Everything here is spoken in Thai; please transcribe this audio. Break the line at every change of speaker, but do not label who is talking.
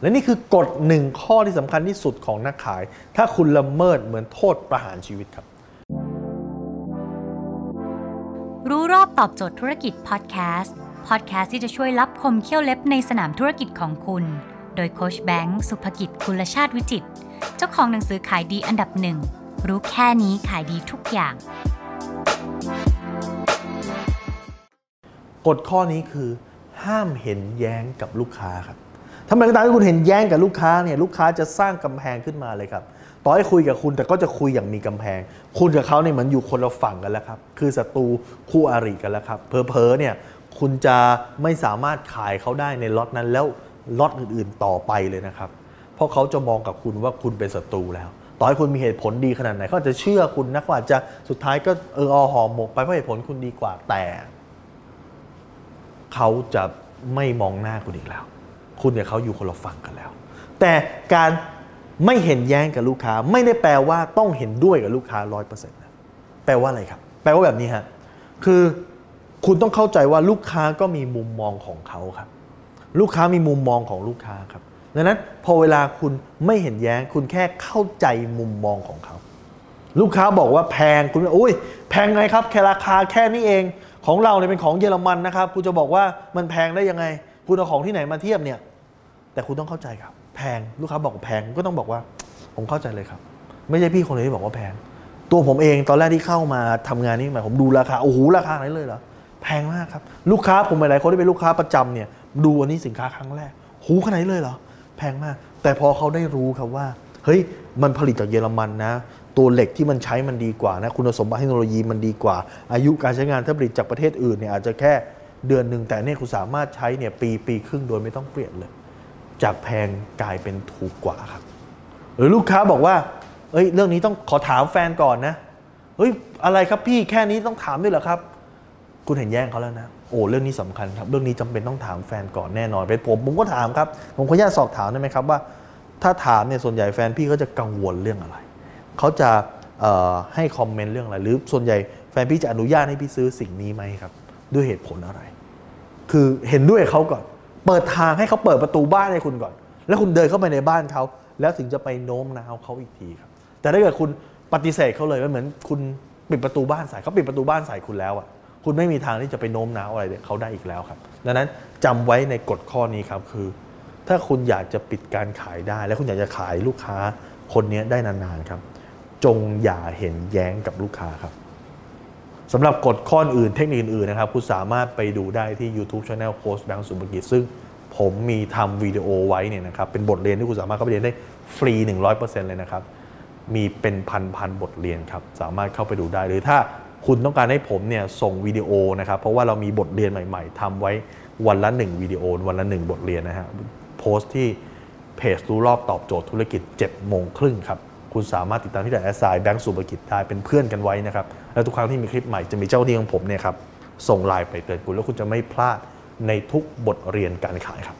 และนี่คือกฎหนึ่งข้อที่สำคัญที่สุดของนักขาย ถ้าคุณละเมิดเหมือนโทษประหารชีวิตครับ
รู้รอบตอบโจทย์ธุรกิจพอดแคสต์พอดแคสต์ที่จะช่วยรับคมเขี้ยวเล็บในสนามธุรกิจของคุณ โดยโคชแบงค์สุภกิจคุลชาติวิจิตรเจ้าของหนังสือขายดีอันดับหนึ่งรู้แค่นี้ขายดีทุกอย่าง
กฎข้อนี้คือ ห้ามเห็นแย้งกับลูกค้าครับ ทำไมก็ตามที่คุณเห็นแย้งกับลูกค้าเนี่ยลูกค้าจะสร้างกำแพงขึ้นมาเลยครับ ต่อให้คุยกับคุณแต่ก็จะคุยอย่างมีกำแพง คุณกับเขาเนี่ยเหมือนอยู่คนละฝั่งกันแล้วครับ คือศัตรูคู่อริกันแล้วครับเพอๆเนี่ยคุณจะไม่สามารถขายเขาได้ในล็อตนั้นแล้วล็อตอื่นๆต่อไปเลยนะครับ เพราะเขาจะมองกับคุณว่าคุณเป็นศัตรูแล้วต่อให้คุณมีเหตุผลดีขนาดไหนเขาจะเชื่อคุณนะกว่าจะสุดท้ายก็เอออหอมหมกไปเพราะเหตุผลคุณดีกว่าแต่ เขาจะไม่มองหน้าคุณอีกแล้ว คุณกับเขาอยู่คนละฝั่งกันแล้ว แต่การไม่เห็นแย้งกับลูกค้า ไม่ได้แปลว่าต้องเห็นด้วยกับลูกค้าร้อยเปอร์เซ็นต์นะแปลว่าอะไรครับ แปลว่าแบบนี้ฮะคือคุณต้องเข้าใจว่าลูกค้าก็มีมุมมองของเขาครับ ลูกค้ามีมุมมองของลูกค้าครับดังนั้นพอเวลาคุณไม่เห็นแย้ง คุณแค่เข้าใจมุมมองของเขา ลูกค้าบอกว่าแพงคุณอุ้ยแพงไงครับ แค่ราคาแค่นี้เองของเราเนี่ยเป็นของเยอรมันนะครับคุณจะบอกว่ามันแพงได้ยังไง คุณเอาของที่ไหนมาเทียบเนี่ย แต่คุณต้องเข้าใจครับ แพงลูกค้าบอกแพงก็ต้องบอกว่า ผมเข้าใจเลยครับ ไม่ใช่พี่คนเดียที่บอกว่าแพง ตัวผมเองตอนแรกที่เข้ามาทำงานนี่หมายผมดูราคาโอ้โหราคาไหนเลยเหรอแพงมากครับ ลูกค้าผมหลายๆคนที่เป็นลูกค้าประจำเนี่ย ดูอันนี้สินค้าครั้งแรกหูขนาดนี้เลยเหรอแพงมาก แต่พอเขาได้รู้ครับว่า เฮ้ยมันผลิตจากเยอรมันนะ ตัวเหล็กที่มันใช้มันดีกว่านะ คุณสมบัติเทคโนโลยีมันดีกว่า อายุการใช้งานถ้าผลิตจากประเทศอื่นเนี่ยอาจจะแค่ เดือนหนึ่งแต่เนี่ยคุณสามารถใช้เนี่ยปีปีครึ่งโดยไม่ต้องเปลี่ยนเลย จากแพงกลายเป็นถูกกว่าครับ หรือลูกค้าบอกว่าเอ้ยเรื่องนี้ต้องขอถามแฟนก่อนนะเฮ้ยอะไรครับพี่แค่นี้ต้องถามด้วยเหรอครับ คุณเห็นแย่งเขาแล้วนะโอ้เรื่องนี้สำคัญครับเรื่องนี้จำเป็นต้องถามแฟนก่อนแน่นอนเป็นผมผมก็ถามครับผมขออนุญาตสอบถามได้ไหมครับว่า ถ้าถามเนี่ยส่วนใหญ่แฟนพี่เขาจะกังวลเรื่องอะไรเขาจะให้คอมเมนต์เรื่องอะไรหรือส่วนใหญ่แฟนพี่จะอนุญาตให้พี่ซื้อสิ่งนี้ไหมครับ ด้วยเหตุผลอะไร คือเห็นด้วยเขาก่อน เปิดทางให้เขาเปิดประตูบ้านให้คุณก่อน แล้วคุณเดินเข้าไปในบ้านเขา แล้วถึงจะไปโน้มน้าวเขาอีกทีครับ แต่ถ้าเกิดคุณปฏิเสธเขาเลยมันเหมือนคุณปิดประตูบ้านใส่เขาปิดประตูบ้านใส่คุณแล้วอะคุณไม่มีทางที่จะไปโน้มน้าวอะไรเขาได้อีกแล้วครับ ดังนั้นจำไว้ในกฎข้อนี้ครับคือ ถ้าคุณอยากจะปิดการขายได้ และคุณอยากจะขายลูกค้าคนนี้ได้นานๆครับ จงอย่าเห็นแย้งกับลูกค้าครับ สำหรับกฎข้ออื่นเทคนิคอื่นๆนะครับ คุณสามารถไปดูได้ที่ YouTube Channel โค้ชแบงค์สุภกิจ ซึ่งผมมีทำวิดีโอไว้เนี่ยนะครับเป็นบทเรียนที่คุณสามารถเข้าไปเรียนได้ฟรี 100%เลยนะครับ มีเป็นพันๆบทเรียนครับ สามารถเข้าไปดูได้ หรือถ้าคุณต้องการให้ผมเนี่ยส่งวิดีโอนะครับ เพราะว่าเรามีบทเรียนใหม่ ๆทำไว้วันละ 1 วิดีโอ วันละ 1 บทเรียนนะฮะโพสต์ที่เพจรู้รอบตอบโจทย์ธุรกิจ7โมงครึ่งครับ คุณสามารถติดตามที่แต่แอสไซน์แบงก์สุภกิจได้เป็นเพื่อนกันไว้นะครับแล้วทุกครั้งที่มีคลิปใหม่จะมีเจ้าหน้าที่ของผมเนี่ยครับส่งไลน์ไปเตือนคุณแล้วคุณจะไม่พลาดในทุกบทเรียนการขายครับ